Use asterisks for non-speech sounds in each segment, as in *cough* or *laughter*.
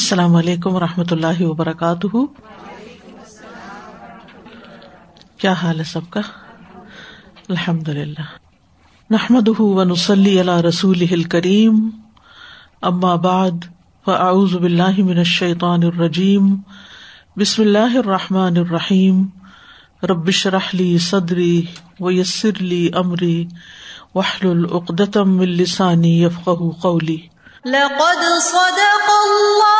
السلام علیکم و رحمۃ اللہ وبرکاتہ۔ کیا حال ہے سب کا؟ الحمد للہ نحمد ونسلی علی رسول کریم اما بعد، فاعوذ باللہ من الشیطان الرجیم۔ بسم اللہ الرحمٰن الرحیم۔ ربش رحلی صدری ویسر لی امری۔ وحل العقدم السانی یفق قولی۔ لقد صدق الله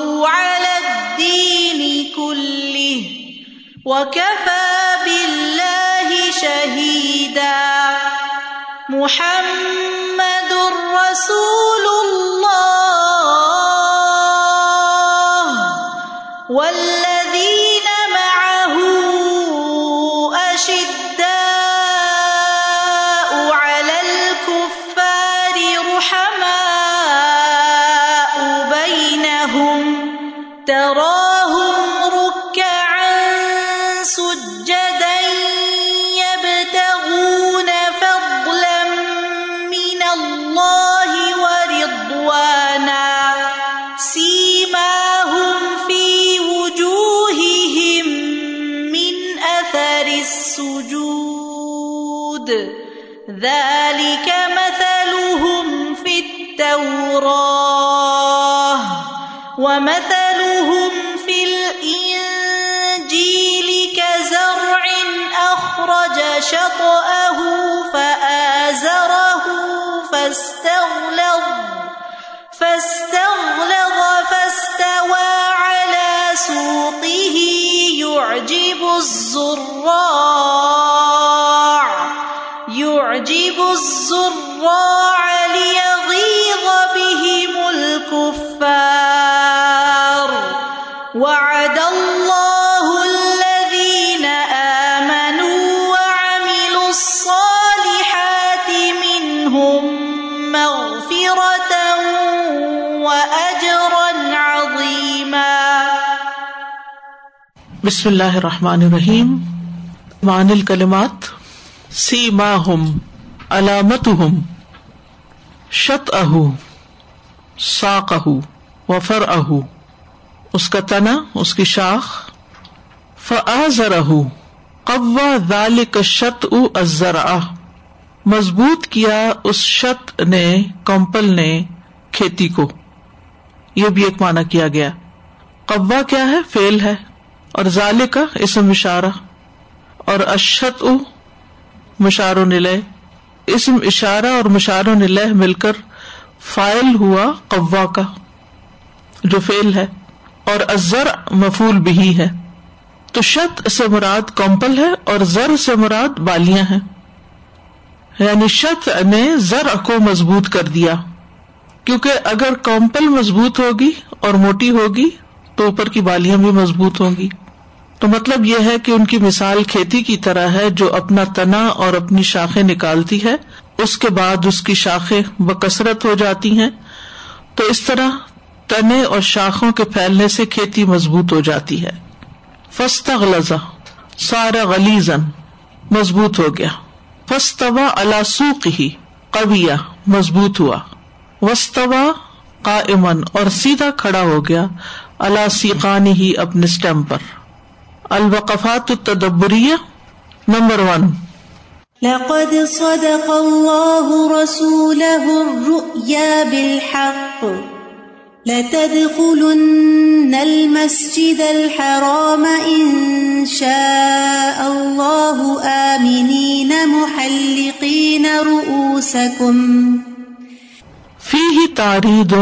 وكفى بالله شهيدا. محمد رسول ومثلهم في الإنجيل كزرع أخرج شطأه فآزره فاستغلظ فاستغلظ فاستوى على سوقه يعجب الزراع بسم اللہ الرحمٰن الرحیم۔ مان الکلمات سی ماہم علامت ہم شت اہ ساک وفر اہ اس کا تنا، اس کی شاخ۔ فضر قوا ذالک شت ازرا مضبوط کیا اس شت نے، کمپل نے کھیتی کو۔ یہ بھی ایک مانا کیا گیا۔ قوا کیا ہے؟ فیل ہے۔ اور ظال کا اسم اشارہ اور اشت او مشار و نلے۔ اسم اشارہ اور مشار و نلے مل کر فائل ہوا قوا کا، جو فیل ہے، اور ازر مفول بھی ہے۔ تو شت سے مراد کمپل ہے اور زر سے مراد بالیاں ہیں۔ یعنی شت نے زر کو مضبوط کر دیا۔ کیونکہ اگر کمپل مضبوط ہوگی اور موٹی ہوگی تو اوپر کی بالیاں بھی مضبوط ہوں گی۔ تو مطلب یہ ہے کہ ان کی مثال کھیتی کی طرح ہے جو اپنا تنا اور اپنی شاخیں نکالتی ہے، اس کے بعد اس کی شاخیں بکثرت ہو جاتی ہیں۔ تو اس طرح تنے اور شاخوں کے پھیلنے سے کھیتی مضبوط ہو جاتی ہے۔ فستا غلزہ سارا غلیزن مضبوط ہو گیا۔ فستوا الاسوق ہی قویا مضبوط ہوا۔ وسطوا کا امن اور سیدھا کھڑا ہو گیا اللہ سیقانی ہی اپنے اسٹم پر۔ الوقفات التدبریہ نمبر ون۔ لقد صدق الله رسوله الرؤيا بالحق لتدخلن المسجد الحرام إن شاء الله آمنين رؤوسكم. فی ہی تارید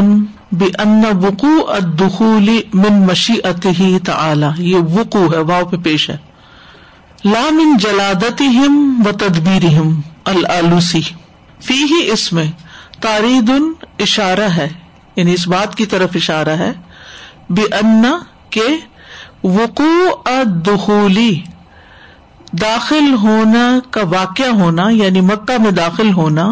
بے ان وقوع الدخول من مشیئته تعالی. یہ وقوع ہے واؤ پہ پیش ہے. لا من جلادتہم و الالوسی فی ہی اس میں تارید اشارہ ہے یعنی اس بات کی طرف اشارہ ہے. بے ان کے وقوع الدخولی داخل ہونا کا واقع ہونا یعنی مکہ میں داخل ہونا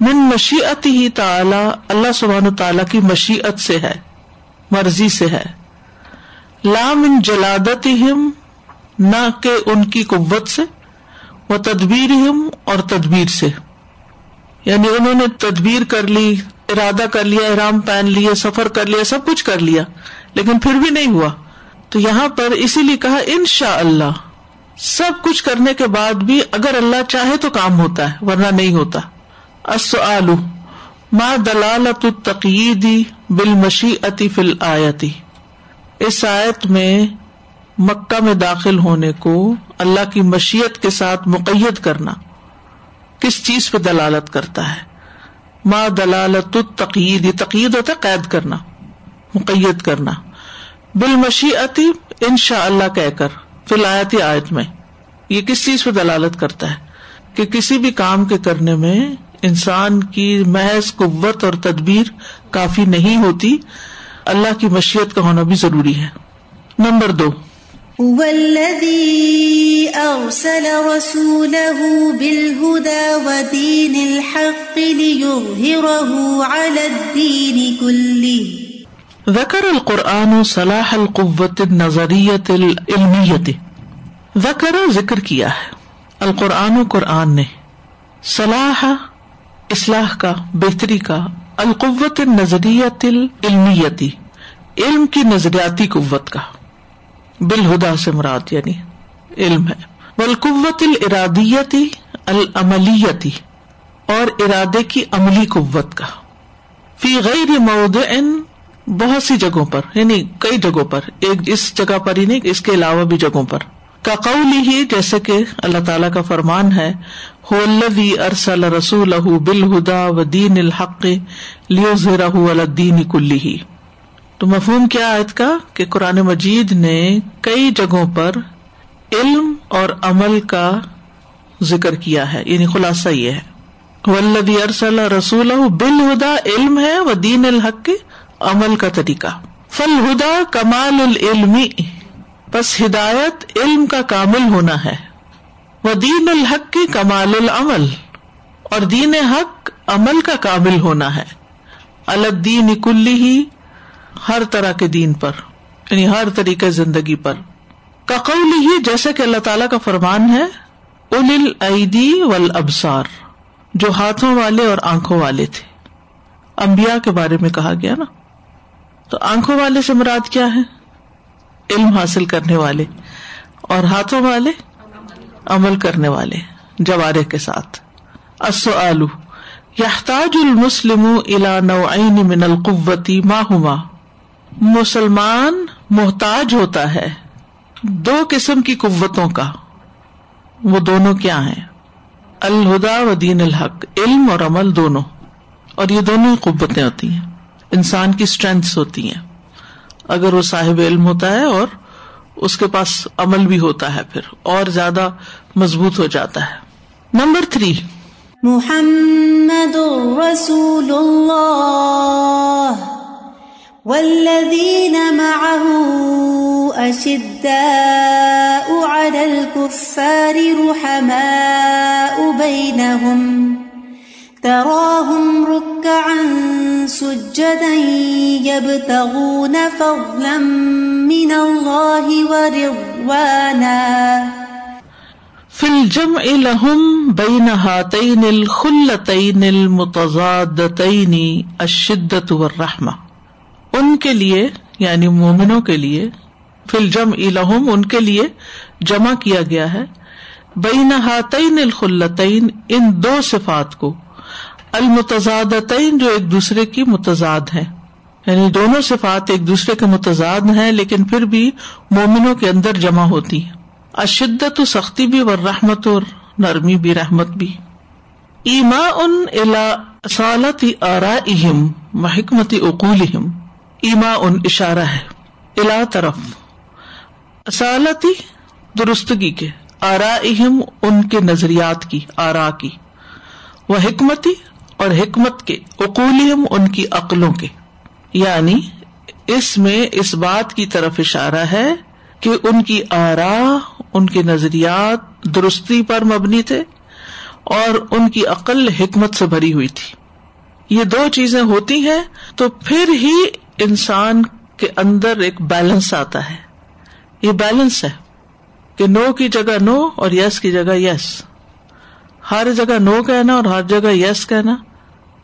من مشیت ہی تعالی، اللہ سبحان تعالی کی مشیت سے ہے، مرضی سے ہے۔ لام ان جلادت نہ کہ ان کی قوت سے وہ تدبیر اور تدبیر سے۔ یعنی انہوں نے تدبیر کر لی، ارادہ کر لیا، احرام پہن لیے، سفر کر لیا، سب کچھ کر لیا، لیکن پھر بھی نہیں ہوا۔ تو یہاں پر اسی لیے کہا ان شاء اللہ سب کچھ کرنے کے بعد بھی اگر اللہ چاہے تو کام ہوتا ہے، ورنہ نہیں ہوتا۔ السؤال، ما دلالت التقییدی بالمشیعتی فی الآیتی؟ اس آیت میں مکہ میں داخل ہونے کو اللہ کی مشیت کے ساتھ مقید کرنا کس چیز پہ دلالت کرتا ہے؟ ما دلالت التقیید تقید ہوتا ہے قید کرنا، مقید کرنا۔ بالمشیعتی ان شاء اللہ کہہ کر فی الآیتی آیت میں یہ کس چیز پہ دلالت کرتا ہے؟ کہ کسی بھی کام کے کرنے میں انسان کی محض قوت اور تدبیر کافی نہیں ہوتی اللہ کی مشیت کا ہونا بھی ضروری ہے۔ نمبر دو۔ هو الذي أرسل رسوله بالهدى ودين الحق ليظهره على الدين كله۔ ذکر القرآن صلاح القوت النظریت العلمیت۔ ذکر ذکر کیا ہے۔ القرآن قرآن نے صلاح اصلاح کا، بہتری کا، القوت نظریت العلمیتی، علم کی نظریاتی قوت کا۔ بالہدا سے مراد یعنی علم ہے۔ بالقوت الارادیتی العملیتی، اور ارادے کی عملی قوت کا۔ فی غیر موضع بہت سی جگہوں پر یعنی کئی جگہوں پر، ایک اس جگہ پر ہی نہیں، اس کے علاوہ بھی جگہوں پر۔ کا قول ہی جیسے کہ اللہ تعالیٰ کا فرمان ہے ارسل رسول بالہدا و دین الحق الدین کلی تو مفہوم کیا آیت کا؟ کہ قرآن مجید نے کئی جگہوں پر علم اور عمل کا ذکر کیا ہے یعنی خلاصہ یہ ہے۔ ولدی ارسل رسول بالہدا، علم ہے، و دین الحق، عمل کا طریقہ۔ فل ہدا کمال العلمی بس ہدایت علم کا کامل ہونا ہے۔ وہ دین الحق کی کمال العمل اور دین حق عمل کا کامل ہونا ہے۔ الدین کلی ہی ہر طرح کے دین پر یعنی ہر طریقے زندگی پر۔ کقول ہی جیسے کہ اللہ تعالی کا فرمان ہے ال عیدی ول ابسار جو ہاتھوں والے اور آنکھوں والے تھے۔ امبیا کے بارے میں کہا گیا نا۔ تو آنکھوں والے سے مراد کیا ہے؟ علم حاصل کرنے والے اور ہاتھوں والے عمل کرنے والے جوارے کے ساتھ۔ السؤال، یحتاج المسلم الى نوعین من القوتی ما ہما مسلمان محتاج ہوتا ہے دو قسم کی قوتوں کا۔ وہ دونوں کیا ہیں؟ الہدا و دین الحق، علم اور عمل دونوں۔ اور یہ دونوں قوتیں ہوتی ہیں۔ انسان کی اسٹرینتھ ہوتی ہیں۔ اگر وہ صاحب علم ہوتا ہے اور اس کے پاس عمل بھی ہوتا ہے پھر، اور زیادہ مضبوط ہو جاتا ہے۔ Number three. محمد رسول اللہ والذین معه اشداء على الكفار رحماء بينهم تراهم ركعا سجدا يبتغون فضلا من الله ورضوانا في الجمع لهم بين هاتين الخلتين المتضادتين الشدة والرحمة. ان کے لیے یعنی مومنوں کے لیے فل جم الحم ان کے لیے جمع کیا گیا ہے. بین ہاتین الخلتین ان دو صفات کو المتضاد جو ایک دوسرے کی متضاد ہے یعنی دونوں صفات ایک دوسرے کے متضاد ہیں، لیکن پھر بھی مومنوں کے اندر جمع ہوتی ہے اشدت و سختی بھی اور رحمت اور نرمی بھی، رحمت بھی۔ ایما ان اصالتی آرا اہم و حکمتی اقول ایما ان اشارہ ہے الا طرف۔ اصالتی درستگی کے آرا اہم ان کے نظریات کی، آرا کی۔ وہ حکمتی اور حکمت کے اقول ان کی عقلوں کے۔ یعنی اس میں اس بات کی طرف اشارہ ہے کہ ان کی آرا ان کے نظریات درستی پر مبنی تھے اور ان کی عقل حکمت سے بھری ہوئی تھی۔ یہ دو چیزیں ہوتی ہیں تو پھر ہی انسان کے اندر ایک بیلنس آتا ہے۔ یہ بیلنس ہے کہ نو کی جگہ نو اور یس کی جگہ یس۔ ہر جگہ نو کہنا اور ہر جگہ یس کہنا۔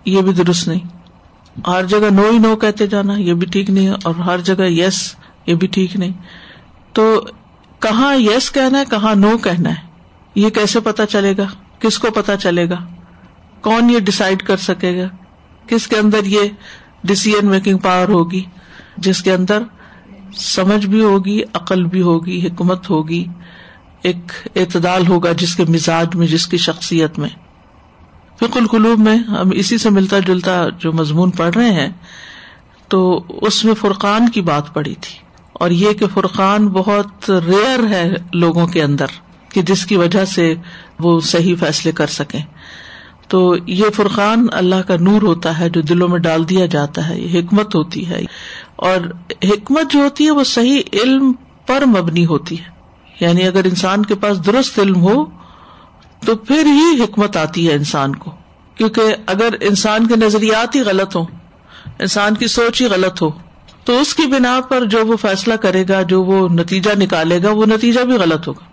یہ بھی درست نہیں۔ ہر جگہ نو ہی نو کہتے جانا، یہ بھی ٹھیک نہیں ہے، اور ہر جگہ یس یہ بھی ٹھیک نہیں۔ تو کہاں یس کہنا ہے، کہاں نو کہنا ہے؟ یہ کیسے پتا چلے گا؟ کس کو پتا چلے گا؟ کون یہ ڈسائڈ کر سکے گا؟ کس کے اندر یہ ڈسیزن میکنگ پاور ہوگی؟ جس کے اندر سمجھ بھی ہوگی، عقل بھی ہوگی، حکمت ہوگی، ایک اعتدال ہوگا جس کے مزاج میں، جس کی شخصیت میں۔ فک القلوب میں ہم اسی سے ملتا جلتا جو مضمون پڑھ رہے ہیں، تو اس میں فرقان کی بات پڑی تھی۔ اور یہ کہ فرقان بہت ریئر ہے لوگوں کے اندر کہ جس کی وجہ سے وہ صحیح فیصلے کر سکیں۔ تو یہ فرقان اللہ کا نور ہوتا ہے جو دلوں میں ڈال دیا جاتا ہے، یہ حکمت ہوتی ہے۔ اور حکمت جو ہوتی ہے وہ صحیح علم پر مبنی ہوتی ہے۔ یعنی اگر انسان کے پاس درست علم ہو تو پھر ہی حکمت آتی ہے انسان کو۔ کیونکہ اگر انسان کے نظریات ہی غلط ہو انسان کی سوچ ہی غلط ہو، تو اس کی بنا پر جو وہ فیصلہ کرے گا، جو وہ نتیجہ نکالے گا، وہ نتیجہ بھی غلط ہوگا۔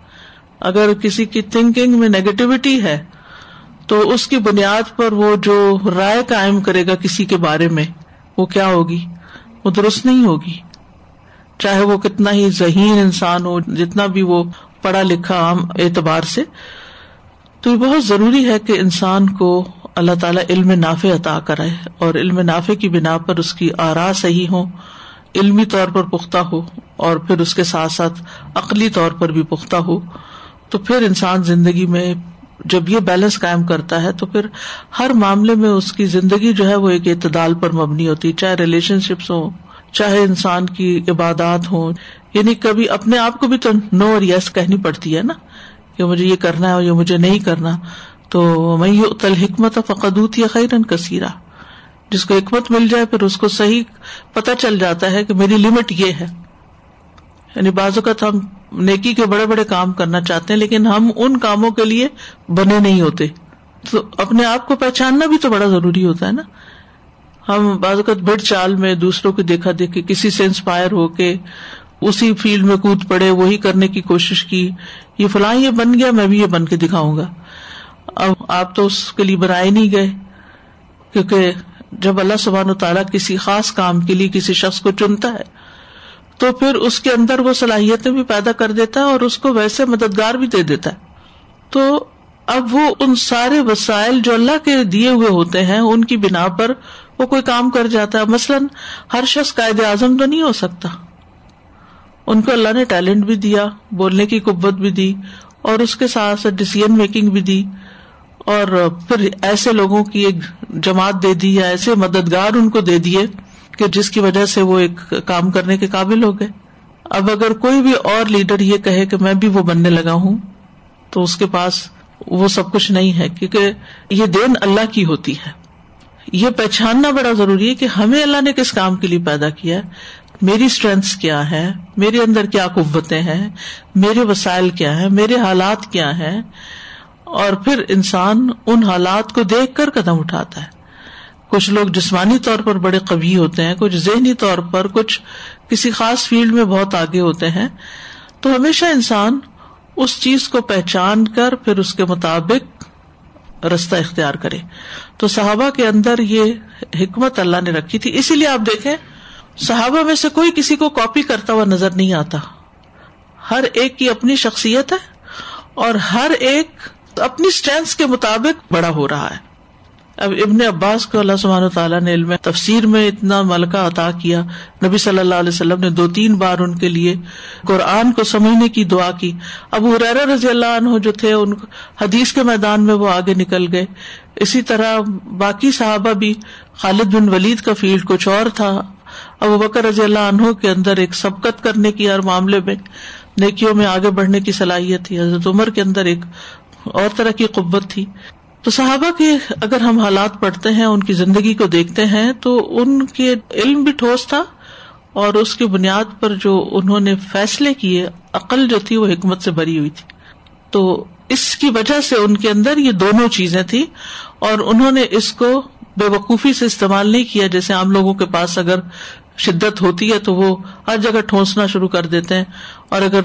اگر کسی کی تھنکنگ میں نیگیٹوٹی ہے، تو اس کی بنیاد پر وہ جو رائے قائم کرے گا کسی کے بارے میں، وہ کیا ہوگی؟ وہ درست نہیں ہوگی۔ چاہے وہ کتنا ہی ذہین انسان ہو، جتنا بھی وہ پڑھا لکھا عام اعتبار سے تو یہ بہت ضروری ہے کہ انسان کو اللہ تعالیٰ علم نافع عطا کرائے اور علم نافع کی بنا پر اس کی آرا صحیح ہو، علمی طور پر پختہ ہو اور پھر اس کے ساتھ ساتھ عقلی طور پر بھی پختہ ہو۔ تو پھر انسان زندگی میں جب یہ بیلنس قائم کرتا ہے تو پھر ہر معاملے میں اس کی زندگی جو ہے وہ ایک اعتدال پر مبنی ہوتی ہے چاہے ریلیشن شپس ہو چاہے انسان کی عبادات ہوں یعنی کبھی اپنے آپ کو بھی تو نو اور یس کہنی پڑتی ہے نا۔ کہ مجھے یہ کرنا ہے اور یہ مجھے نہیں کرنا، تو میں یہ تل حکمت فقدوت یا خیرن کثیرہ جس کو حکمت مل جائے پھر اس کو صحیح پتا چل جاتا ہے کہ میری لمٹ یہ ہے۔ یعنی بعض اوقات ہم نیکی کے بڑے بڑے کام کرنا چاہتے ہیں لیکن ہم ان کاموں کے لیے بنے نہیں ہوتے۔ تو اپنے آپ کو پہچاننا بھی تو بڑا ضروری ہوتا ہے نا۔ ہم بعض اوقات بڑ چال میں دوسروں کو دیکھا دیکھے کسی سے انسپائر ہو کے اسی فیلڈ میں کود پڑے، وہی کرنے کی کوشش کی، یہ فلاں یہ بن گیا، میں بھی یہ بن کے دکھاؤں گا۔ اب آپ تو اس کے لیے بنائے نہیں گئے، کیونکہ جب اللہ سبحان و تعالیٰ کسی خاص کام کے لیے کسی شخص کو چنتا ہے، تو پھر اس کے اندر وہ صلاحیتیں بھی پیدا کر دیتا ہے اور اس کو ویسے مددگار بھی دے دیتا ہے۔ تو اب وہ ان سارے وسائل جو اللہ کے دیے ہوئے ہوتے ہیں، ان کی بنا پر وہ کوئی کام کر جاتا ہے۔ مثلاً ہر شخص قائد اعظم تو نہیں ہو سکتا۔ ان کو اللہ نے ٹیلنٹ بھی دیا، بولنے کی قبت بھی دی، اور اس کے ساتھ ساتھ ڈسیزن میکنگ بھی دی۔ اور پھر ایسے لوگوں کی ایک جماعت دے دی یا ایسے مددگار ان کو دے دیے کہ جس کی وجہ سے وہ ایک کام کرنے کے قابل ہو گئے۔ اب اگر کوئی بھی اور لیڈر یہ کہے کہ میں بھی وہ بننے لگا ہوں، تو اس کے پاس وہ سب کچھ نہیں ہے، کیونکہ یہ دین اللہ کی ہوتی ہے۔ یہ پہچاننا بڑا ضروری ہے کہ ہمیں اللہ نے کس کام کے لیے پیدا کیا ہے۔ میری اسٹرینتھ کیا ہے میرے اندر کیا قوتیں ہیں؟ میرے وسائل کیا ہے میرے حالات کیا ہیں؟ اور پھر انسان ان حالات کو دیکھ کر قدم اٹھاتا ہے۔ کچھ لوگ جسمانی طور پر بڑے قوی ہوتے ہیں، کچھ ذہنی طور پر، کچھ کسی خاص فیلڈ میں بہت آگے ہوتے ہیں۔ تو ہمیشہ انسان اس چیز کو پہچان کر پھر اس کے مطابق رستہ اختیار کرے۔ تو صحابہ کے اندر یہ حکمت اللہ نے رکھی تھی، اسی لیے آپ دیکھیں صحابہ میں سے کوئی کسی کو کاپی کرتا ہوا نظر نہیں آتا۔ ہر ایک کی اپنی شخصیت ہے اور ہر ایک اپنی اسٹرینتھ کے مطابق بڑا ہو رہا ہے۔ اب ابن عباس کو اللہ سبحانہ تعالیٰ نے علم تفسیر میں اتنا ملکہ عطا کیا۔ نبی صلی اللہ علیہ وسلم نے دو تین بار ان کے لیے قرآن کو سمجھنے کی دعا کی۔ اب حریر رضی اللہ عنہ جو تھے، ان حدیث کے میدان میں وہ آگے نکل گئے۔ اسی طرح باقی صحابہ بھی، خالد بن ولید کا فیلڈ کچھ اور تھا۔ ابو بکر رضی اللہ عنہ کے اندر ایک سبقت کرنے کی ہر معاملے میں نیکیوں میں آگے بڑھنے کی صلاحیت تھی۔ حضرت عمر کے اندر ایک اور طرح کی قبت تھی۔ تو صحابہ کے اگر ہم حالات پڑھتے ہیں، ان کی زندگی کو دیکھتے ہیں، تو ان کے علم بھی ٹھوس تھا اور اس کی بنیاد پر جو انہوں نے فیصلے کیے، عقل جو تھی وہ حکمت سے بری ہوئی تھی۔ تو اس کی وجہ سے ان کے اندر یہ دونوں چیزیں تھی اور انہوں نے اس کو بے وقوفی سے استعمال نہیں کیا، جیسے عام لوگوں کے پاس اگر شدت ہوتی ہے تو وہ ہر جگہ ٹھونسنا شروع کر دیتے ہیں اور اگر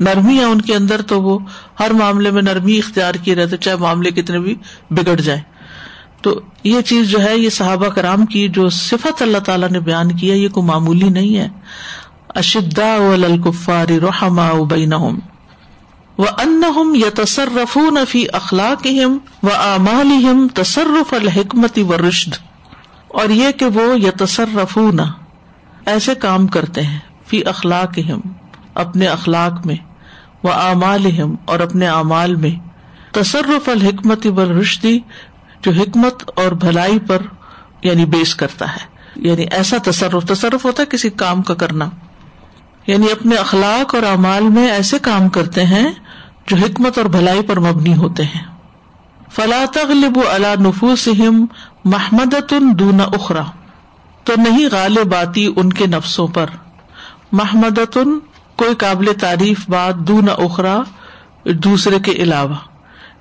نرمی ہے ان کے اندر تو وہ ہر معاملے میں نرمی اختیار کیے رہتے چاہے معاملے کتنے بھی بگڑ جائیں۔ تو یہ چیز جو ہے، یہ صحابہ کرام کی جو صفت اللہ تعالیٰ نے بیان کیا یہ کوئی معمولی نہیں ہے۔ اشدا الکفار رحما بین و ان یا تصرف فی اخلاق و امال تصرف الحکمت و رشد اور یہ کہ وہ یا تصرف ایسے کام کرتے ہیں، فی اخلاق اپنے اخلاق میں وہ اعمال اور اپنے اعمال میں۔ تصرف الحکمت رشدی جو حکمت اور بھلائی پر یعنی بیس کرتا ہے۔ یعنی ایسا تصرف تصرف ہوتا ہے کسی کام کا کرنا۔ یعنی اپنے اخلاق اور اعمال میں ایسے کام کرتے ہیں، جو حکمت اور بھلائی پر مبنی ہوتے ہیں۔ فلا تغلب علی نفوسہم محمد دون اخرا تو نہیں غالب آتی ان کے نفسوں پر۔ محمد کوئی قابل تعریف بات دون اخرا، دوسرے کے علاوہ۔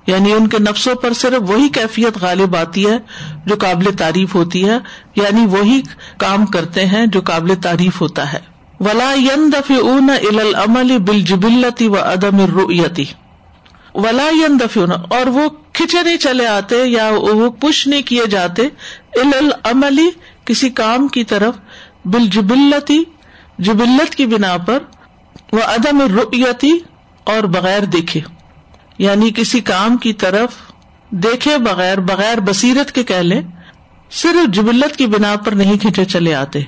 یعنی ان کے نفسوں پر صرف وہی کیفیت غالب آتی ہے جو قابل تعریف ہوتی ہے یعنی وہی کام کرتے ہیں جو قابل تعریف ہوتا ہے۔ ولا دف اون العمل بل جبلتی و عدم رویتی ولا دف اور وہ کھچے نہیں چلے آتے یا وہ پش نہیں کیے جاتے العملی کسی کام کی طرف بال جبلتی جبلت کی بنا پر وہ عدم رویتی اور بغیر دیکھے۔ یعنی کسی کام کی طرف دیکھے بغیر بغیر بصیرت کے کہہ لیں، صرف جبلت کی بنا پر نہیں کھینچے چلے آتے۔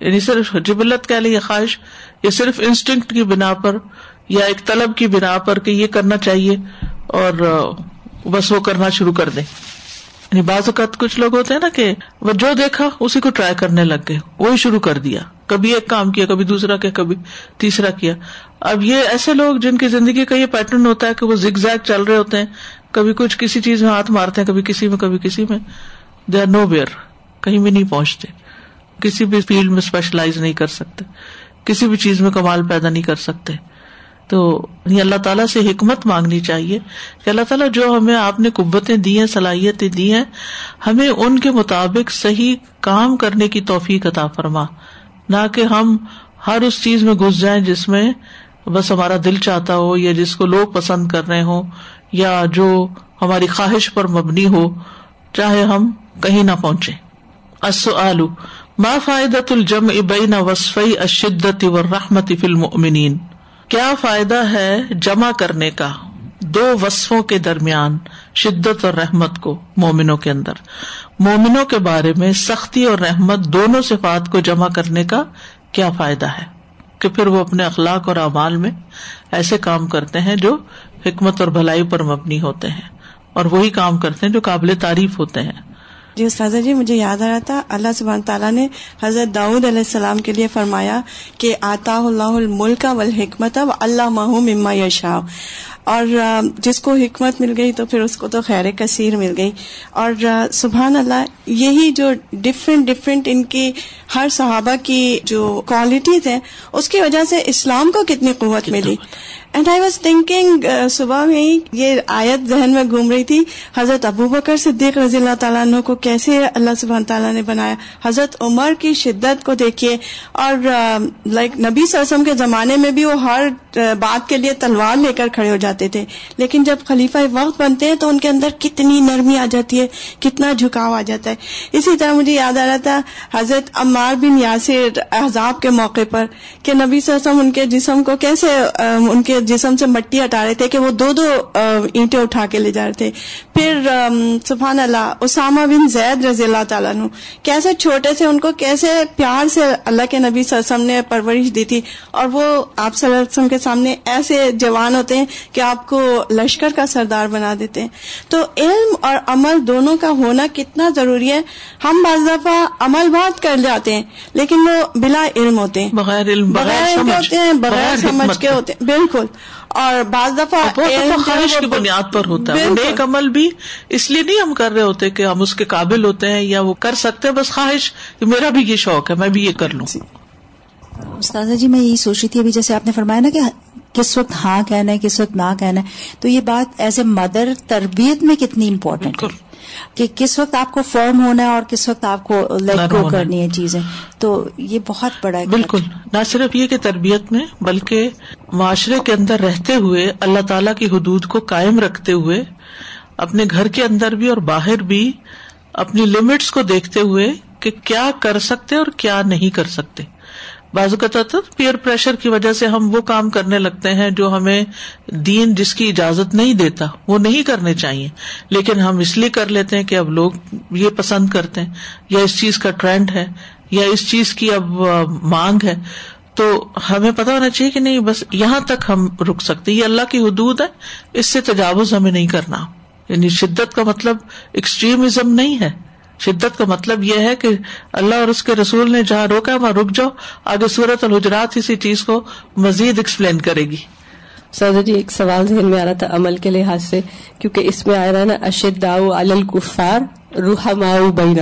یعنی صرف جبلت کہہ لیں یا خواہش، یا صرف انسٹنکٹ کی بنا پر، یا ایک طلب کی بنا پر کہ یہ کرنا چاہیے اور بس وہ کرنا شروع کر دیں۔ یعنی بعض اوقات کچھ لوگ ہوتے ہیں نا کہ وہ جو دیکھا اسی کو ٹرائی کرنے لگ گئے، وہی شروع کر دیا۔ کبھی ایک کام کیا، کبھی دوسرا کیا، کبھی تیسرا کیا۔ اب یہ ایسے لوگ جن کی زندگی کا یہ پیٹرن ہوتا ہے کہ وہ زگ زیگ چل رہے ہوتے ہیں۔ کبھی کچھ کسی چیز میں ہاتھ مارتے ہیں، کبھی کسی میں، کبھی کسی میں۔ دے آر نو ویئر کہیں بھی نہیں پہنچتے۔ کسی بھی فیلڈ میں اسپیشلائز نہیں کر سکتے۔ کسی بھی چیز میں کمال پیدا نہیں کر سکتے۔ تو یعنی اللہ تعالیٰ سے حکمت مانگنی چاہیے کہ اللہ تعالیٰ جو ہمیں آپ نے قبتیں دی ہیں، صلاحیتیں دی ہیں، ہمیں ان کے مطابق صحیح کام کرنے کی توفیق عطا فرما۔ نہ کہ ہم ہر اس چیز میں گھس جائیں جس میں بس ہمارا دل چاہتا ہو یا جس کو لوگ پسند کر رہے ہوں یا جو ہماری خواہش پر مبنی ہو، چاہے ہم کہیں نہ پہنچے ما فائدت الجم ابین وصفی اشدت و رحمت فلم کیا فائدہ ہے جمع کرنے کا دو وصفوں کے درمیان شدت اور رحمت کو مومنوں کے اندر؟ مومنوں کے بارے میں سختی اور رحمت دونوں صفات کو جمع کرنے کا کیا فائدہ ہے؟ کہ پھر وہ اپنے اخلاق اور اعمال میں ایسے کام کرتے ہیں جو حکمت اور بھلائی پر مبنی ہوتے ہیں اور وہی کام کرتے ہیں جو قابل تعریف ہوتے ہیں۔ جی استاذہ جی مجھے یاد آ رہا تھا اللہ سبحان تعالیٰ نے حضرت داؤد علیہ السلام کے لیے فرمایا کہ آتا اللہ الملک و الحکمت و اللہ محم اما یشا اور جس کو حکمت مل گئی تو پھر اس کو تو خیر کثیر مل گئی۔ اور سبحان اللہ یہی جو ڈفرینٹ ڈفرینٹ ان کی ہر صحابہ کی جو کوالٹیز ہیں اس کی وجہ سے اسلام کو کتنی قوت ملی۔ اینڈ آئی واز تھنکنگ صبح میں ہی یہ آیت ذہن میں گھوم رہی تھی، حضرت ابو بکر صدیق رضی اللہ تعالیٰ عنہ کو کیسے اللہ سبحان تعالیٰ نے بنایا۔ حضرت عمر کی شدت کو دیکھیے، اور uh, لائک نبی سرسم کے زمانے میں بھی وہ ہر uh, بات کے لیے تلوار لے کر کھڑے ہو جاتے تھے۔ لیکن جب خلیفہ وقت بنتے ہیں تو ان کے اندر کتنی نرمی آ جاتی ہے، کتنا جھکاؤ آ جاتا ہے۔ اسی طرح مجھے یاد آ رہا تھا حضرت عمار بن یاسر احزاب کے موقع پر کہ نبی سرسم ان کے جسم کو کیسے um, ان کے جسم سے مٹی ہٹا رہے تھے کہ وہ دو دو اینٹیں اٹھا کے لے جا رہے تھے۔ پھر سبحان اللہ اسامہ بن زید رضی اللہ تعالیٰ نو کیسے چھوٹے سے ان کو کیسے پیار سے اللہ کے نبی صلی اللہ علیہ وسلم نے پرورش دی تھی۔ اور وہ آپ صلی اللہ علیہ وسلم کے سامنے ایسے جوان ہوتے ہیں کہ آپ کو لشکر کا سردار بنا دیتے ہیں۔ تو علم اور عمل دونوں کا ہونا کتنا ضروری ہے؟ ہم بعض دفعہ عمل بہت کر جاتے ہیں لیکن وہ بلا علم ہوتے ہیں۔ بغیر علم بغیر علم کے ہوتے ہیں بغیر سمجھ کے۔ ہوتے ہیں۔ بالکل۔ اور بعض دفعہ خواہش کی بنیاد پر ہوتا ہے۔ نیک عمل بھی اس لیے نہیں ہم کر رہے ہوتے کہ ہم اس کے قابل ہوتے ہیں یا وہ کر سکتے ہیں بس خواہش کہ میرا بھی یہ شوق ہے میں بھی یہ کر لوں۔ استاذہ جی میں یہی سوچ رہی تھی ابھی جیسے آپ نے فرمایا نا کہ کس وقت ہاں کہنا ہے کس وقت نہ کہنا ہے تو یہ بات ایز اے مدر تربیت میں کتنی امپورٹنٹ ہے۔ کہ کس وقت آپ کو فرم ہونا ہے اور کس وقت آپ کو لیٹ گو کرنی ہے چیزیں۔ تو یہ بہت بڑا ہے بالکل۔ نہ صرف یہ کہ تربیت میں بلکہ معاشرے کے اندر رہتے ہوئے اللہ تعالی کی حدود کو قائم رکھتے ہوئے اپنے گھر کے اندر بھی اور باہر بھی اپنی لمٹس کو دیکھتے ہوئے کہ کیا کر سکتے اور کیا نہیں کر سکتے۔ بازو کا پیئر پریشر کی وجہ سے ہم وہ کام کرنے لگتے ہیں جو ہمیں دین جس کی اجازت نہیں دیتا، وہ نہیں کرنے چاہیے۔ لیکن ہم اس لیے کر لیتے ہیں کہ اب لوگ یہ پسند کرتے ہیں، یا اس چیز کا ٹرینڈ ہے، یا اس چیز کی اب مانگ ہے۔ تو ہمیں پتا ہونا چاہیے کہ نہیں، بس یہاں تک ہم رک سکتے یہ اللہ کی حدود ہے، اس سے تجاوز ہمیں نہیں کرنا۔ یعنی شدت کا مطلب ایکسٹریمزم نہیں ہے۔ شدت کا مطلب یہ ہے کہ اللہ اور اس کے رسول نے جہاں روکا وہاں رک جاؤ۔ آگے صورت الحجرات اسی چیز کو مزید ایکسپلین کرے گی۔ سادہ جی ایک سوال ذہن میں آ رہا تھا عمل کے لحاظ سے، کیونکہ اس میں آ رہا ہے نا اشد الکفار روح ماؤ بین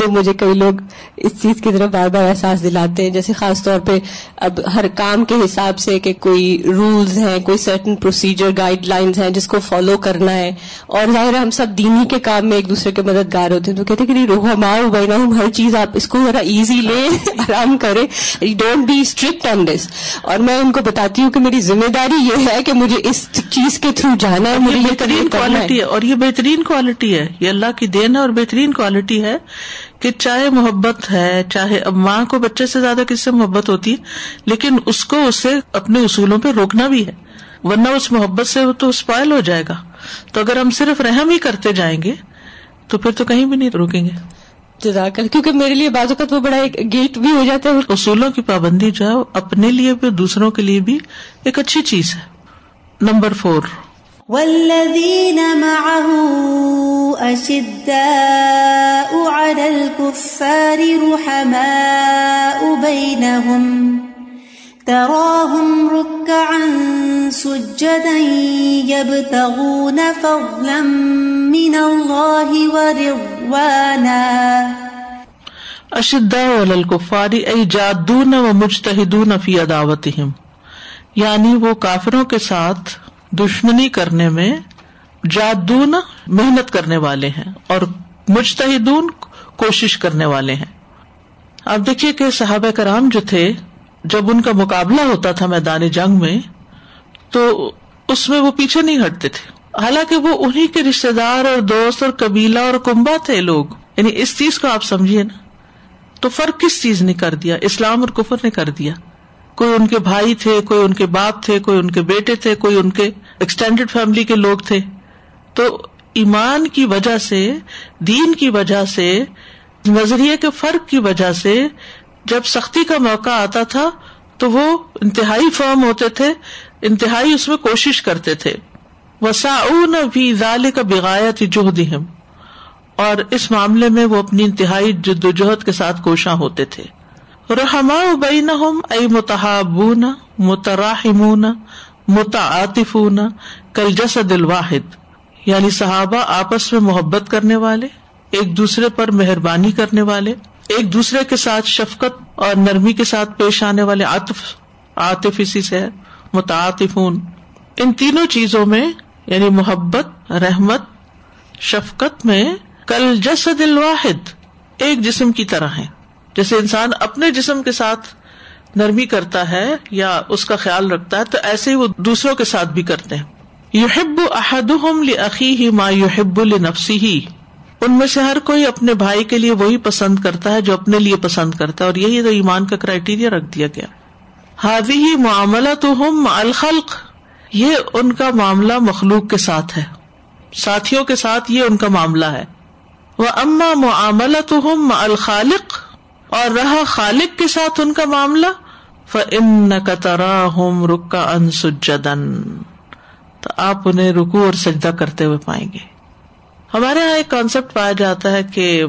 تو مجھے کئی لوگ اس چیز کی طرف بار بار احساس دلاتے ہیں جیسے خاص طور پہ اب ہر کام کے حساب سے کہ کوئی رولز ہیں کوئی سرٹن پروسیجر گائیڈ لائنز ہیں جس کو فالو کرنا ہے۔ اور ظاہر ہم سب دینی کے کام میں ایک دوسرے کے مددگار ہوتے ہیں۔ تو کہتے کہ روح ماؤ بینا ہوں ہر چیز آپ اس کو ذرا ایزی لیں *laughs* آرام کریں don't be strict on this اور میں ان کو بتاتی ہوں کہ میری ذمہ داری یہ ہے کہ مجھے اس چیز کے تھرو جانا ہے مجھے بہترین کوالٹی ہے۔ اور یہ بہترین کوالٹی ہے۔ یہ اللہ کی دین ہے اور بہترین کوالٹی ہے۔ کہ چاہے محبت ہے چاہے اب ماں کو بچے سے زیادہ کس سے محبت ہوتی ہے لیکن اس کو اسے اپنے اصولوں پہ روکنا بھی ہے۔ ورنہ اس محبت سے وہ تو اسپائل ہو جائے گا۔ تو اگر ہم صرف رحم ہی کرتے جائیں گے تو پھر تو کہیں بھی نہیں روکیں گے۔ جزاک کیونکہ میرے لیے بازو کا تو بڑا ایک گیٹ بھی ہو جاتا ہے۔ اصولوں کی پابندی جو ہے اپنے لیے بھی دوسروں کے لیے بھی ایک اچھی چیز ہے۔ Number four. والذين معه أشداء على الكفار رحماء بينهم تراهم ركعا سجدا يبتغون فضلا من الله ورضوانا اشداء على الكفار اي جادون ومجتهدون في عداوتهم یعنی وہ کافروں کے ساتھ دشمنی کرنے میں، جادون محنت کرنے والے ہیں اور مجتہدون کوشش کرنے والے ہیں۔ اب دیکھیے کہ صحابہ کرام جو تھے، جب ان کا مقابلہ ہوتا تھا میدان جنگ میں، تو اس میں وہ پیچھے نہیں ہٹتے تھے۔ حالانکہ وہ انہیں کے رشتے دار اور دوست اور قبیلہ اور کنبا تھے لوگ۔ یعنی اس چیز کو آپ سمجھیے نا۔ تو فرق کس چیز نے کر دیا؟ اسلام اور کفر نے کر دیا۔ کوئی ان کے بھائی تھے، کوئی ان کے باپ تھے، کوئی ان کے بیٹے تھے، کوئی ان کے ایکسٹینڈیڈ فیملی کے لوگ تھے۔ تو ایمان کی وجہ سے، دین کی وجہ سے، نظریے کے فرق کی وجہ سے جب سختی کا موقع آتا تھا تو وہ انتہائی فرم ہوتے تھے، انتہائی اس میں کوشش کرتے تھے۔ وسا بھی ظال کا بغایت جوہدہم اور اس معاملے میں وہ اپنی انتہائی جدوجہد کے ساتھ کوشاں ہوتے تھے۔ رحما بینہم ای متحابون، متراحمون، متعاطفون کل جسد الواحد۔ یعنی صحابہ آپس میں محبت کرنے والے، ایک دوسرے پر مہربانی کرنے والے، ایک دوسرے کے ساتھ شفقت اور نرمی کے ساتھ پیش آنے والے عاطف عاطف اسی سے متعاطفون۔ ان تینوں چیزوں میں یعنی محبت، رحمت، شفقت میں کل جسد الواحد ایک جسم کی طرح ہے جیسے انسان اپنے جسم کے ساتھ نرمی کرتا ہے یا اس کا خیال رکھتا ہے، تو ایسے ہی وہ دوسروں کے ساتھ بھی کرتے ہیں۔ یوحب احدہم ہی ما یوحب الفسی ہی ان میں سے ہر کوئی اپنے بھائی کے لیے وہی پسند کرتا ہے جو اپنے لیے پسند کرتا ہے، اور یہی تو ایمان کا کرائٹیریا رکھ دیا گیا۔ حاوی ہی معاملہ تو ہم الخلق، یہ ان کا معاملہ مخلوق کے ساتھ ہے۔ ساتھیوں کے ساتھ یہ ان کا معاملہ ہے۔ وہ اما معاملہ تو ہم الخالق، اور رہا خالق کے ساتھ ان کا معاملہ فن قطرا ہوم رکا ان سجدن تو آپ انہیں رکو اور سجدہ کرتے ہوئے پائیں گے۔ ہمارے یہاں ایک کانسیپٹ پایا جاتا ہے کہ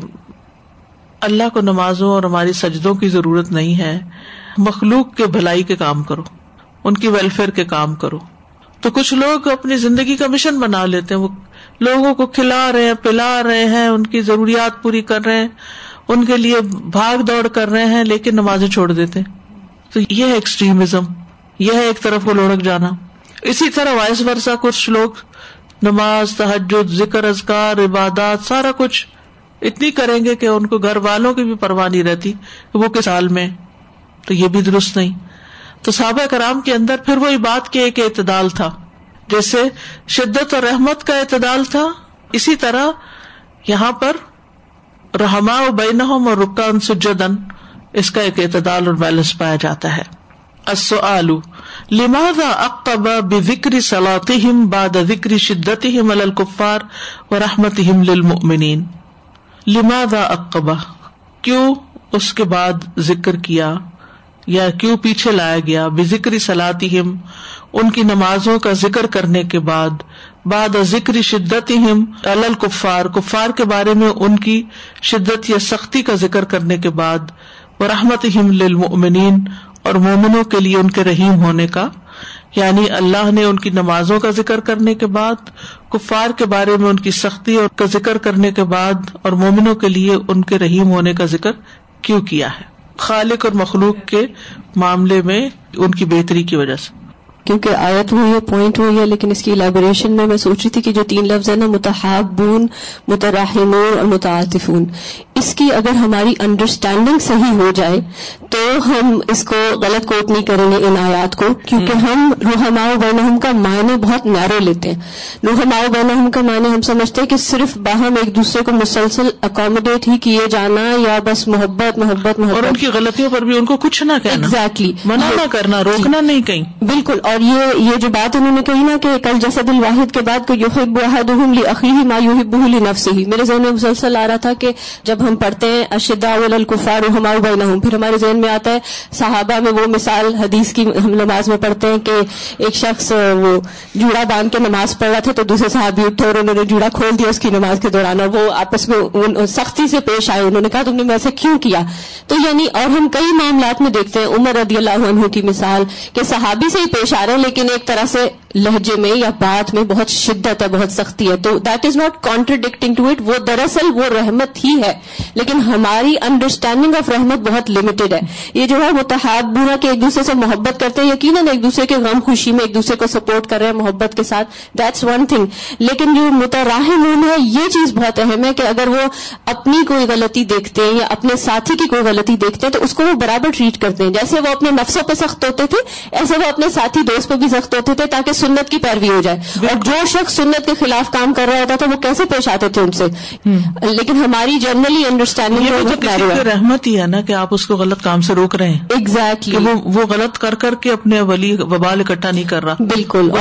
اللہ کو نمازوں اور ہماری سجدوں کی ضرورت نہیں ہے۔ مخلوق کے بھلائی کے کام کرو، ان کی ویلفیئر کے کام کرو۔ تو کچھ لوگ اپنی زندگی کا مشن بنا لیتے ہیں۔ وہ لوگوں کو کھلا رہے ہیں، پلا رہے ہیں، ان کی ضروریات پوری کر رہے ہیں۔ ان کے لیے بھاگ دوڑ کر رہے ہیں، لیکن نمازیں چھوڑ دیتے تو یہ ہے ایکسٹریمزم یہ ہے ایک طرف کو لڑک جانا۔ اسی طرح وائس ورثہ کچھ لوگ نماز تحجد ذکر ازکار عبادات، سارا کچھ اتنی کریں گے کہ ان کو گھر والوں کی بھی پرواہ نہیں رہتی وہ کس حال میں تو یہ بھی درست نہیں۔ تو صحابہ کرام کے اندر پھر وہی بات کے ایک اعتدال تھا۔ جیسے شدت اور رحمت کا اعتدال تھا، اسی طرح یہاں پر رحما و بین اور رکان سجدن اس کا ایک اعتدال اور بیلنس پایا جاتا ہے۔ السؤال، لماذا اقب بذکر صلاتهم بعد ذکر شدتهم على الكفار ورحمتهم للمؤمنین لماذا اقبا کیوں اس کے بعد ذکر کیا یا کیوں پیچھے لایا گیا بے ذکری سلاتی ہم ان کی نمازوں کا ذکر کرنے کے بعد بعد ذکر شدت ہم الکفار کفار کے بارے میں ان کی شدت یا سختی کا ذکر کرنے کے بعد وہ رحمت ہم للمؤمنین اور مومنوں کے لیے ان کے رحیم ہونے کا یعنی اللہ نے ان کی نمازوں کا ذکر کرنے کے بعد، کفار کے بارے میں ان کی سختی اور کا ذکر کرنے کے بعد اور مومنوں کے لیے ان کے رحیم ہونے کا ذکر کیوں کیا ہے؟ خالق اور مخلوق کے معاملے میں ان کی بہتری کی وجہ سے۔ کیونکہ آیت ہوئی ہے پوائنٹ ہوئی ہے لیکن اس کی الیبوریشن میں میں سوچ رہی تھی کہ جو تین لفظ ہے نا متحابون متراہمون اور متعاطفون اس کی اگر ہماری انڈرسٹینڈنگ صحیح ہو جائے تو ہم اس کو غلط کوٹ نہیں کریں گے ان آیات کو کیونکہ ہم روحما بین کا معنی بہت نیرو لیتے ہیں۔ روحما بین کا معنی ہم سمجھتے ہیں کہ صرف باہم ایک دوسرے کو مسلسل اکوموڈیٹ ہی کیے جانا یا بس محبت محبت محبت۔ اور ان کی غلطیوں پر بھی ان کو کچھ نہ کہنا۔ ایگزیکٹلی منع نہ کرنا روکنا نہیں کہیں۔ بالکل۔ اور یہ یہ جو بات انہوں نے کہی نا کہ کل جسد الواحد کے بعد یوحب عقیح ما یوحب نفس ہی میرے ذہن میں مسلسل آ رہا تھا کہ جب ہم پڑھتے ہیں اشدا الکفار ہماؤ بین پھر ہمارے ذہن میں آتا ہے، صحابہ میں وہ مثال حدیث کی ہم نماز میں پڑھتے ہیں کہ ایک شخص وہ جوڑا باندھ کے نماز پڑھ رہا تھا تو دوسرے صحابی اٹھے اور انہوں نے جوڑا کھول دیا اس کی نماز کے دوران اور وہ آپس میں سختی سے پیش آئے۔ انہوں نے کہا، تم نے ویسے کیوں کیا؟ تو یعنی اور ہم کئی معاملات میں دیکھتے ہیں، عمر رضی اللہ عنہ کی مثال کہ صحابی سے ہی پیش رہے ہیں لیکن ایک طرح سے لہجے میں یا بات میں بہت شدت ہے، بہت سختی ہے۔ تو that is not contradicting to it وہ دراصل وہ رحمت ہی ہے۔ لیکن ہماری انڈرسٹینڈنگ آف رحمت بہت لمیٹڈ ہے۔ یہ جو ہے متحد برا کہ ایک دوسرے سے محبت کرتے ہیں، یقیناً ایک دوسرے کے غم خوشی میں ایک دوسرے کو سپورٹ کر رہے ہیں محبت کے ساتھ۔ دیٹس ون تھنگ لیکن جو متراہمون ہے یہ چیز بہت اہم ہے کہ اگر وہ اپنی کوئی غلطی دیکھتے ہیں یا اپنے ساتھی کی کوئی غلطی دیکھتے ہیں، تو اس کو وہ برابر ٹریٹ کرتے ہیں۔ جیسے وہ اپنے نفسوں پہ سخت ہوتے تھے، ایسے وہ اپنے ساتھی دوست پہ بھی سخت ہوتے تھے تاکہ سنت کی پیروی ہو جائے۔ اور جو شخص سنت کے خلاف کام کر رہا ہوتا تھا وہ کیسے پیش آتے تھے ان سے؟ لیکن ہماری جنرلی انڈرسٹینڈنگ رحمت ہی ہے نا کہ آپ اس کو غلط کام سے روک رہے ہیں۔ ایگزیکٹلی وہ غلط کر کر کے اپنے ولی وبال اکٹھا نہیں کر رہا۔ بالکل۔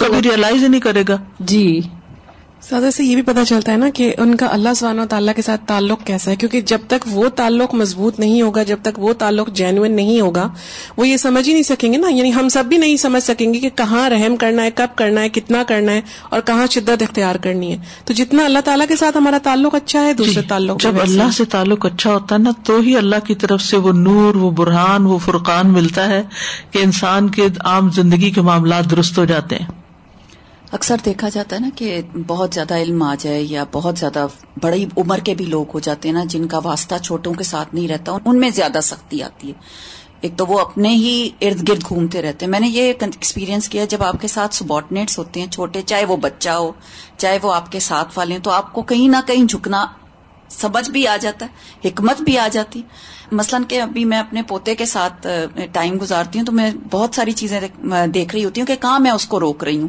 کبھی ریئلائز ہی نہیں کرے گا۔ جی۔ سادہ سے یہ بھی پتا چلتا ہے نا کہ ان کا اللہ سبحانہ و تعالیٰ کے ساتھ تعلق کیسا ہے کیونکہ جب تک وہ تعلق مضبوط نہیں ہوگا جب تک وہ تعلق جینوئن نہیں ہوگا وہ یہ سمجھ ہی نہیں سکیں گے نا۔ یعنی ہم سب بھی نہیں سمجھ سکیں گے کہ کہاں رحم کرنا ہے کب کرنا ہے کتنا کرنا ہے اور کہاں شدت اختیار کرنی ہے۔ تو جتنا اللہ تعالیٰ کے ساتھ ہمارا تعلق اچھا ہے دوسرے جی، تعلق جب اللہ سے تعلق اچھا ہوتا ہے نا تو ہی اللہ کی طرف سے وہ نور وہ برہان وہ فرقان ملتا ہے کہ انسان کے عام زندگی کے معاملات درست ہو جاتے ہیں۔ اکثر دیکھا جاتا ہے نا کہ بہت زیادہ علم آ جائے یا بہت زیادہ بڑی عمر کے بھی لوگ ہو جاتے ہیں نا جن کا واسطہ چھوٹوں کے ساتھ نہیں رہتا، ان میں زیادہ سختی آتی ہے۔ ایک تو وہ اپنے ہی ارد گرد گھومتے رہتے۔ ہیں میں نے یہ ایکسپیرینس کیا، جب آپ کے ساتھ سبارڈنیٹس ہوتے ہیں چھوٹے، چاہے وہ بچہ ہو، چاہے وہ آپ کے ساتھ والے، تو آپ کو کہیں نہ کہیں جھکنا سمجھ بھی آ جاتا ہے، حکمت بھی آ جاتی۔ مثلاً کہ ابھی میں اپنے پوتے کے ساتھ ٹائم گزارتی ہوں تو میں بہت ساری چیزیں دیکھ رہی ہوتی ہوں کہ کہاں میں اس کو روک رہی ہوں۔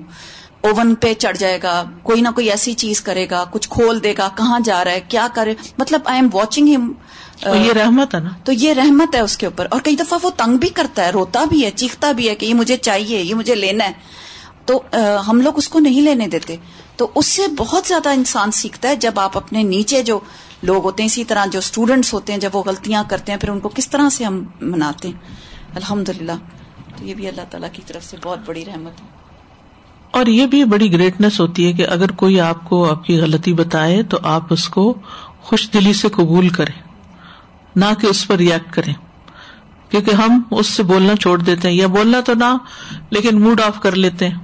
اوون پہ چڑھ جائے گا کوئی نہ کوئی ایسی چیز کرے گا کچھ کھول دے گا کہاں جا رہا ہے کیا کرے۔ مطلب آئی ایم واچنگ ہم یہ رحمت ہے نا؟ تو یہ رحمت ہے اس کے اوپر۔ اور کئی دفعہ وہ تنگ بھی کرتا ہے روتا بھی ہے چیختا بھی ہے کہ یہ مجھے چاہیے یہ مجھے لینا ہے۔ تو ہم لوگ اس کو نہیں لینے دیتے۔ تو اس سے بہت زیادہ انسان سیکھتا ہے جب آپ اپنے نیچے جو لوگ ہوتے ہیں اسی طرح جو اسٹوڈینٹس ہوتے ہیں جب وہ غلطیاں کرتے ہیں پھر ان کو کس طرح سے ہم مناتے ہیں۔ الحمد للہ تو یہ بھی اللہ تعالیٰ کی طرف سے بہت بڑی رحمت ہے۔ اور یہ بھی بڑی گریٹنیس ہوتی ہے کہ اگر کوئی آپ کو آپ کی غلطی بتائے تو آپ اس کو خوش دلی سے قبول کریں، نہ کہ اس پر ریئیکٹ کریں۔ کیونکہ ہم اس سے بولنا چھوڑ دیتے ہیں یا بولنا تو نہ، لیکن موڈ آف کر لیتے ہیں۔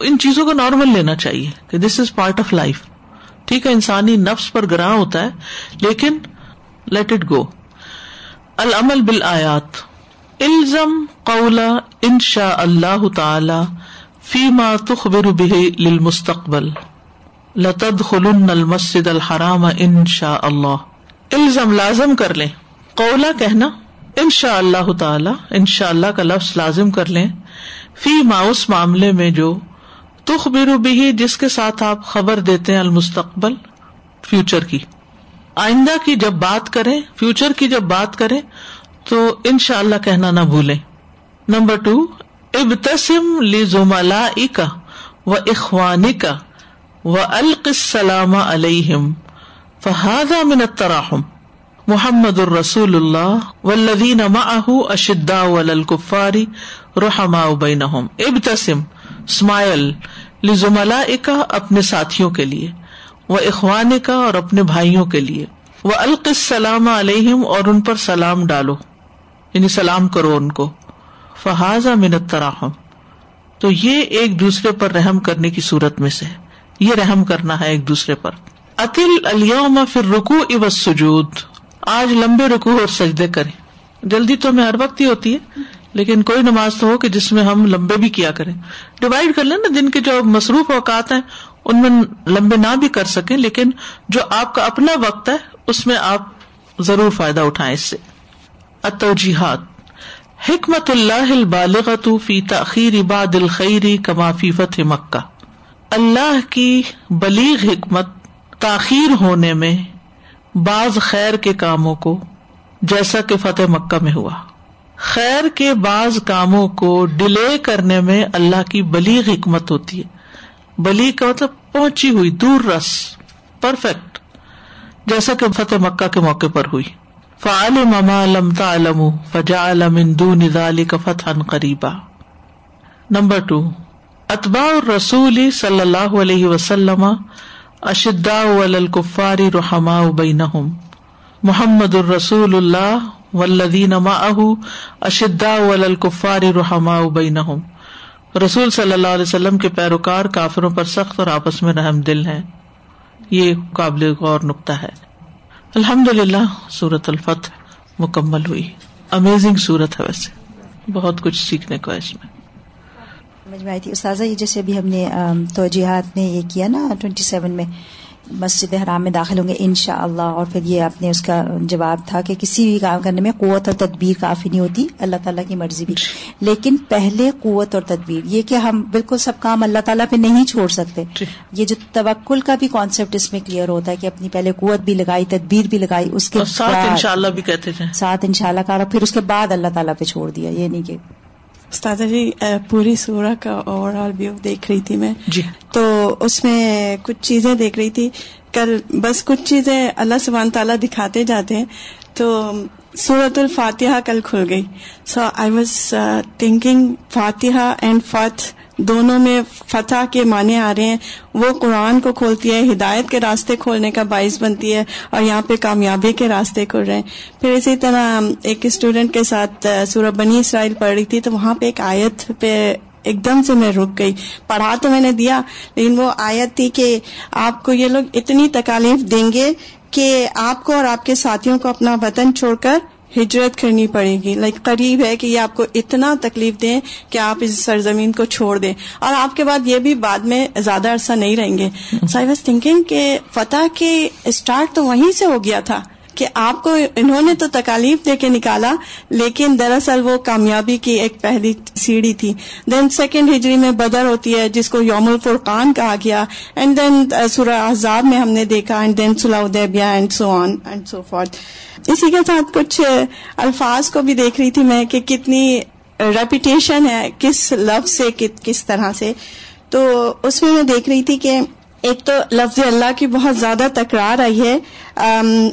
ان چیزوں کو نارمل لینا چاہیے کہ this is part of life ٹھیک ہے، انسانی نفس پر گراہ ہوتا ہے، لیکن لیٹ اٹ گو العمل بل آیات الزم قولا ان شاء اللہ تعالی۔ فی ما تخبر به للمستقبل لتد خلن المسد الحرام ان شاء اللہ۔ الزم لازم کر لیں۔ قولا کہنا، ان شاء اللہ تعالی، ان شاء اللہ کا لفظ لازم کر لیں۔ فی ما اس معاملے میں جو تخبر بھی جس کے ساتھ آپ خبر دیتے ہیں المستقبل فیوچر کی۔ آئندہ کی جب بات کریں فیوچر کی جب بات کریں، تو ان شاء اللہ کہنا نہ بھولیں۔ نمبر ٹو ابتسم لزملا کا و اخوانی کا و القسلام علیہم فہاد من التراحم. محمد الرسول اللہ والذین معه اشداء الکفاری رحما بینہم. ابتسم، اسمائل لزملا کا اپنے ساتھیوں کے لیے وہ اخوان کا اور اپنے بھائیوں کے لیے وہ القسلام علیہم اور ان پر سلام ڈالو یعنی سلام کرو ان کو۔ فہاز منت تراہم تو یہ ایک دوسرے پر رحم کرنے کی صورت میں سے یہ رحم کرنا ہے ایک دوسرے پر۔ اتل الم پھر رکو اب سجود آج لمبے رکو اور سجدے کرے جلدی تو ہمیں ہر وقت ہی ہوتی ہے، لیکن کوئی نماز تو ہو کہ جس میں ہم لمبے بھی کیا کریں۔ ڈیوائڈ کر لیں نا، دن کے جو مصروف اوقات ہیں، ان میں لمبے نہ بھی کر سکیں، لیکن جو آپ کا اپنا وقت ہے، اس میں آپ ضرور فائدہ اٹھائیں اس سے۔ اتوجیحات حکمت اللہ البالغت فی تاخیر عباد الخیری کما فی فتح مکہ۔ اللہ کی بلیغ حکمت تاخیر ہونے میں بعض خیر کے کاموں کو جیسا کہ فتح مکہ میں ہوا۔ خیر کے بعض کاموں کو ڈیلے کرنے میں اللہ کی بلی حکمت ہوتی ہے۔ بلی کا مطلب پہنچی ہوئی دور رس، پرفیکٹ، جیسا کہ فتح مکہ کے موقع پر ہوئی۔ فعال مما لمتا علم فجا علم دو نظال کا فتح قریبا نمبر ٹو اتبا رسول صلی اللہ علیہ وسلم اشدا الکفاری رحما بینہم محمد الرسول اللہ والذین ولدین اشدا الکفار رحما بینہم رسول صلی اللہ علیہ وسلم کے پیروکار کافروں پر سخت اور آپس میں رحم دل ہیں۔ یہ قابل غور نقطہ ہے۔ الحمد للہ سورت الفتح مکمل ہوئی۔ امیزنگ سورت ہے ویسے۔ بہت کچھ سیکھنے کو اس میں۔ سمجھ میں آئی تھی۔ استاذہ، یہ جیسے ابھی ہم نے توجیحات میں یہ کیا نا ٹوینٹی سیون میں۔ مسجد حرام میں داخل ہوں گے ان شاء اللہ اور پھر یہ آپ نے اس کا جواب تھا کہ کسی بھی کام کرنے میں قوت اور تدبیر کافی نہیں ہوتی اللہ تعالیٰ کی مرضی بھی۔ لیکن پہلے قوت اور تدبیر یہ کہ ہم بالکل سب کام اللہ تعالیٰ پہ نہیں چھوڑ سکتے۔ یہ جو توکل کا بھی کانسیپٹ اس میں کلیئر ہوتا ہے کہ اپنی پہلے قوت بھی لگائی تدبیر بھی لگائی اس کے ساتھ ان شاء اللہ بھی کہتے تھے۔ ساتھ ان شاء اللہ کا پھر اس کے بعد اللہ تعالیٰ پہ چھوڑ دیا۔ یہ نہیں کہ استاد جی پوری سورہ کا اوور آل ویو دیکھ رہی تھی میں۔ جی۔ تو اس میں کچھ چیزیں دیکھ رہی تھی۔ کل بس کچھ چیزیں اللہ سبحانہ تعالیٰ دکھاتے جاتے ہیں۔ تو سورت الفاتحہ کل کھل گئی۔ سو آئی واز تھنکنگ فاتحہ اینڈ فتح دونوں میں فتح کے معنی آ رہے ہیں۔ وہ قرآن کو کھولتی ہے، ہدایت کے راستے کھولنے کا باعث بنتی ہے اور یہاں پہ کامیابی کے راستے کھل رہے ہیں۔ پھر اسی طرح ایک اسٹوڈینٹ کے ساتھ سورہ بنی اسرائیل پڑھ رہی تھی تو وہاں پہ ایک آیت پہ ایک دم سے میں رک گئی۔ پڑھا تو میں نے دیا، لیکن وہ آیت تھی کہ آپ کو یہ لوگ اتنی تکالیف دیں گے کہ آپ کو اور آپ کے ساتھیوں کو اپنا وطن چھوڑ کر ہجرت کرنی پڑے گی۔ لائک قریب ہے کہ یہ آپ کو اتنا تکلیف دیں کہ آپ اس سرزمین کو چھوڑ دیں۔ اور آپ کے بعد یہ بھی بعد میں زیادہ عرصہ نہیں رہیں گے۔ سو آئی واز تھنکنگ کہ فتح کے اسٹارٹ تو وہیں سے ہو گیا تھا۔ کہ آپ کو انہوں نے تو تکالیف دے کے نکالا، لیکن دراصل وہ کامیابی کی ایک پہلی سیڑھی تھی۔ دین سیکنڈ ہجری میں بدر ہوتی ہے، جس کو یوم الفرقان کہا گیا۔ اینڈ دین uh, سورہ احزاب میں ہم نے دیکھا اینڈ دین سلا ادیبیا and so on and so forth اسی کے ساتھ کچھ الفاظ کو بھی دیکھ رہی تھی میں کہ کتنی ریپیٹیشن ہے، کس لفظ سے کس طرح سے۔ تو اس میں میں دیکھ رہی تھی کہ ایک تو لفظ اللہ کی بہت زیادہ تکرار آئی ہے۔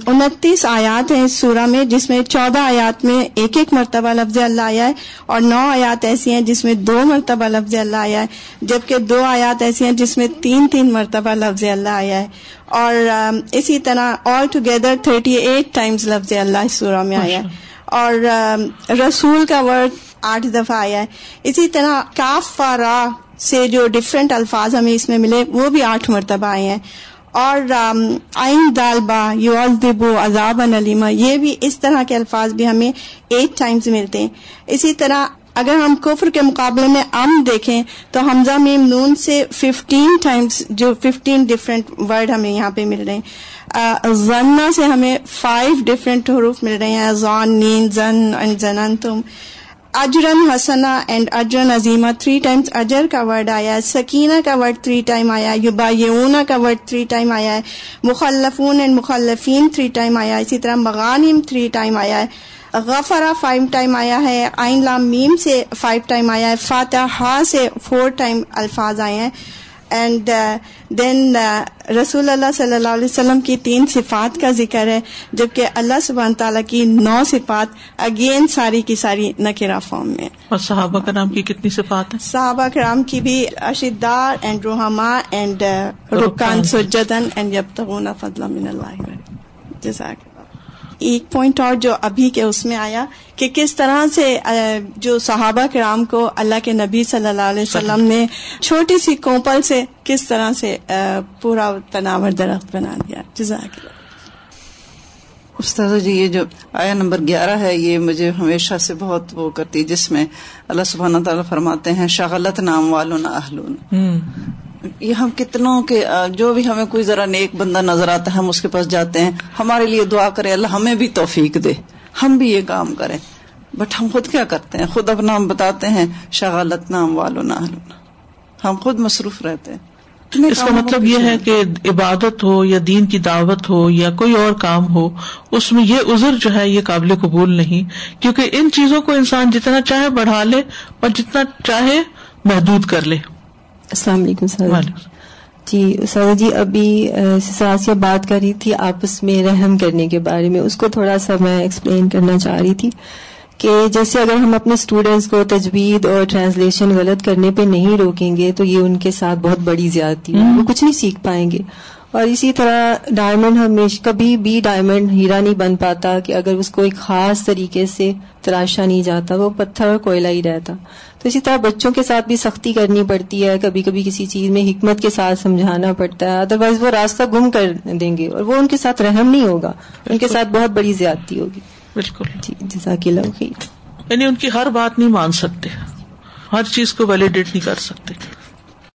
انتیس آیات ہیں اس سورہ میں جس میں چودہ آیات میں ایک ایک مرتبہ لفظ اللہ آیا ہے اور نو آیات ایسی ہیں جس میں دو مرتبہ لفظ اللہ آیا ہے جبکہ دو آیات ایسی ہیں جس میں تین تین مرتبہ لفظ اللہ آیا ہے۔ اور اسی طرح all together thirty eight times لفظ اللہ اس سورہ میں آیا ہے۔ اور رسول کا ورڈ آٹھ دفعہ آیا ہے۔ اسی طرح کاف فارا سے جو ڈفرینٹ الفاظ ہمیں اس میں ملے، وہ بھی آٹھ مرتبہ آئے ہیں۔ اور آئین دالبا یو دبو عذاب نلیما یہ بھی اس طرح کے الفاظ بھی ہمیں ایٹ ٹائمز ملتے ہیں۔ اسی طرح اگر ہم کفر کے مقابلے میں ام دیکھیں تو حمزہ میم نون سے ففٹین ٹائمز، جو ففٹین ڈفرینٹ ورڈ ہمیں یہاں پہ مل رہے ہیں۔ زنا سے ہمیں فائیو ڈفرینٹ حروف مل رہے ہیں۔ زان نین زن اینڈ زنن تم اجرن حسنا اینڈ اجرن عظیمہ تھری ٹائمز اجر کا ورڈ آیا ہے سکینہ کا ورڈ تھری ٹائم آیا ہے یوبا یونا کا ورڈ تھری ٹائم آیا ہے مخلفون اینڈ مخلفین تھری ٹائم آیا ہے اسی طرح مغانم تھری ٹائم آیا ہے غفرا فائیو ٹائم آیا ہے آئین لام میم سے فائیو ٹائم آیا ہے فاتح سے فور ٹائم الفاظ آئے ہیں اینڈ دین رسول اللہ صلی اللہ علیہ وسلم کی تین صفات کا ذکر ہے جبکہ اللہ سبحان تعالیٰ کی نو صفات اگین ساری کی ساری نکرا فارم میں۔ اور صحابہ کرام کی کتنی صفات ہیں؟ صحابہ کرام کی بھی اشدار اینڈ روحما اینڈ رکان سجدن اینڈ یب تغون فضل من اللہ۔ جزاک ایک پوائنٹ اور جو ابھی کے اس میں آیا کہ کس طرح سے جو صحابہ کرام کو اللہ کے نبی صلی اللہ علیہ وسلم نے چھوٹی سی کوپل سے کس طرح سے پورا تناور درخت بنا دیا؟ جزاک استاد جی یہ جو آیا نمبر گیارہ ہے یہ مجھے ہمیشہ سے بہت وہ کرتی ہے جس میں اللہ سبحانہ تعالیٰ فرماتے ہیں شغلت نام والوں اہلون. یہ ہم کتنوں کے جو بھی ہمیں کوئی ذرا نیک بندہ نظر آتا ہے ہم اس کے پاس جاتے ہیں۔ ہمارے لیے دعا کرے اللہ ہمیں بھی توفیق دے۔ ہم بھی یہ کام کریں۔ بٹ ہم خود کیا کرتے ہیں؟ خود اپنا ہم بتاتے ہیں شغالت نام والو نہ ہم خود مصروف رہتے ہیں۔ اس کا مطلب یہ ہے کہ عبادت ہو یا دین کی دعوت ہو یا کوئی اور کام ہو اس میں یہ عذر جو ہے یہ قابل قبول نہیں۔ کیونکہ ان چیزوں کو انسان جتنا چاہے بڑھا لے اور جتنا چاہے محدود کر لے۔ السلام علیکم سر۔ جی سر جی ابھی ساسیہ بات کر رہی تھی آپس میں رحم کرنے کے بارے میں۔ اس کو تھوڑا سا میں ایکسپلین کرنا چاہ رہی تھی کہ جیسے اگر ہم اپنے اسٹوڈینٹس کو تجوید اور ٹرانسلیشن غلط کرنے پہ نہیں روکیں گے تو یہ ان کے ساتھ بہت بڑی زیادتی ہے۔ وہ کچھ نہیں سیکھ پائیں گے۔ اور اسی طرح ڈائمنڈ ہمیشہ کبھی بھی ڈائمنڈ ہیرا نہیں بن پاتا کہ اگر اس کو ایک خاص طریقے سے تراشا نہیں جاتا وہ پتھر اور کوئلہ ہی رہتا۔ تو اسی طرح بچوں کے ساتھ بھی سختی کرنی پڑتی ہے کبھی کبھی کسی چیز میں حکمت کے ساتھ سمجھانا پڑتا ہے ادر وائز وہ راستہ گم کر دیں گے اور وہ ان کے ساتھ رحم نہیں ہوگا ان کے ساتھ بہت بڑی زیادتی ہوگی۔ بالکل۔ جی جزاک اللہ یعنی ان کی ہر بات نہیں مان سکتے ہر چیز کو ویلیڈیٹ نہیں کر سکتے۔